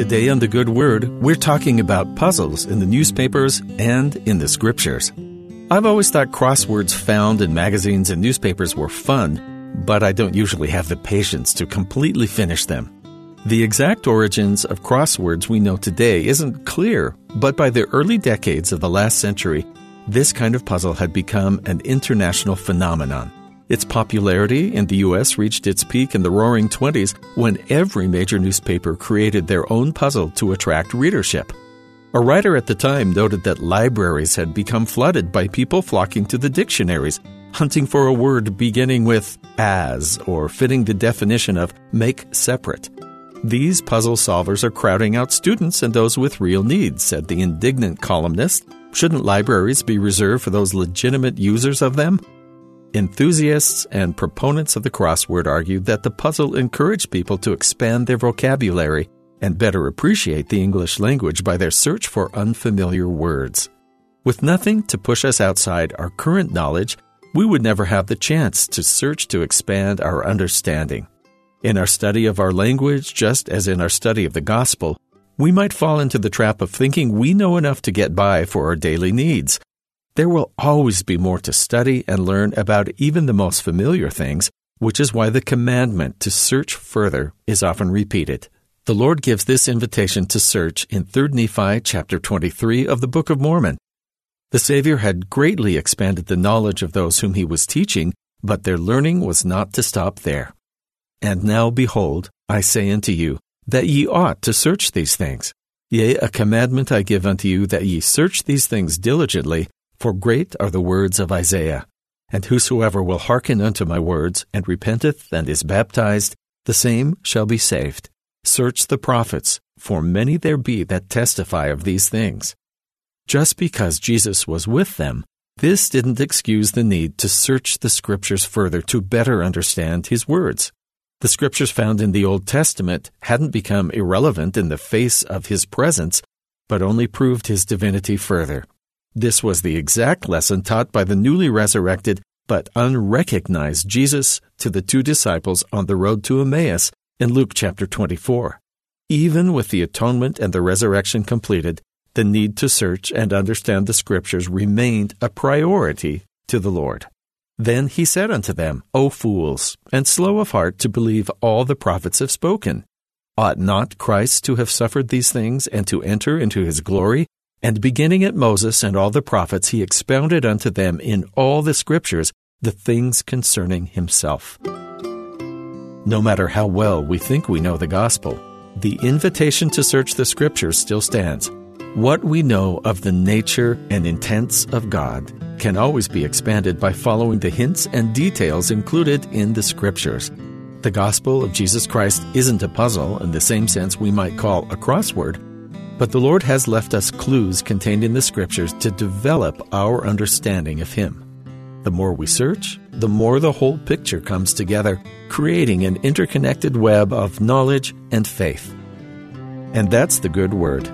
Today on The Good Word, we're talking about puzzles in the newspapers and in the scriptures. I've always thought crosswords found in magazines and newspapers were fun, but I don't usually have the patience to completely finish them. The exact origins of crosswords we know today isn't clear, but by the early decades of the last century, this kind of puzzle had become an international phenomenon. Its popularity in the U.S. reached its peak in the roaring 20s when every major newspaper created their own puzzle to attract readership. A writer at the time noted that libraries had become flooded by people flocking to the dictionaries, hunting for a word beginning with as or fitting the definition of make separate. These puzzle solvers are crowding out students and those with real needs, said the indignant columnist. Shouldn't libraries be reserved for those legitimate users of them? Enthusiasts and proponents of the crossword argued that the puzzle encouraged people to expand their vocabulary and better appreciate the English language by their search for unfamiliar words. With nothing to push us outside our current knowledge, we would never have the chance to search to expand our understanding. In our study of our language, just as in our study of the gospel, we might fall into the trap of thinking we know enough to get by for our daily needs there will always be more to study and learn about even the most familiar things, which is why the commandment to search further is often repeated. The Lord gives this invitation to search in 3 Nephi chapter 23 of the Book of Mormon. The Savior had greatly expanded the knowledge of those whom he was teaching, but their learning was not to stop there. And now behold, I say unto you, that ye ought to search these things. Yea, a commandment I give unto you, that ye search these things diligently, for great are the words of Isaiah. And whosoever will hearken unto my words, and repenteth, and is baptized, the same shall be saved. Search the prophets, for many there be that testify of these things. Just because Jesus was with them, this didn't excuse the need to search the scriptures further to better understand his words. The scriptures found in the Old Testament hadn't become irrelevant in the face of his presence, but only proved his divinity further. This was the exact lesson taught by the newly resurrected but unrecognized Jesus to the two disciples on the road to Emmaus in Luke chapter 24. Even with the atonement and the resurrection completed, the need to search and understand the Scriptures remained a priority to the Lord. Then he said unto them, O fools, and slow of heart to believe all the prophets have spoken. Ought not Christ to have suffered these things and to enter into his glory? And beginning at Moses and all the prophets, he expounded unto them in all the scriptures the things concerning himself. No matter how well we think we know the gospel, the invitation to search the scriptures still stands. What we know of the nature and intents of God can always be expanded by following the hints and details included in the scriptures. The gospel of Jesus Christ isn't a puzzle in the same sense we might call a crossword but the Lord has left us clues contained in the Scriptures to develop our understanding of Him. The more we search, the more the whole picture comes together, creating an interconnected web of knowledge and faith. And that's the good word.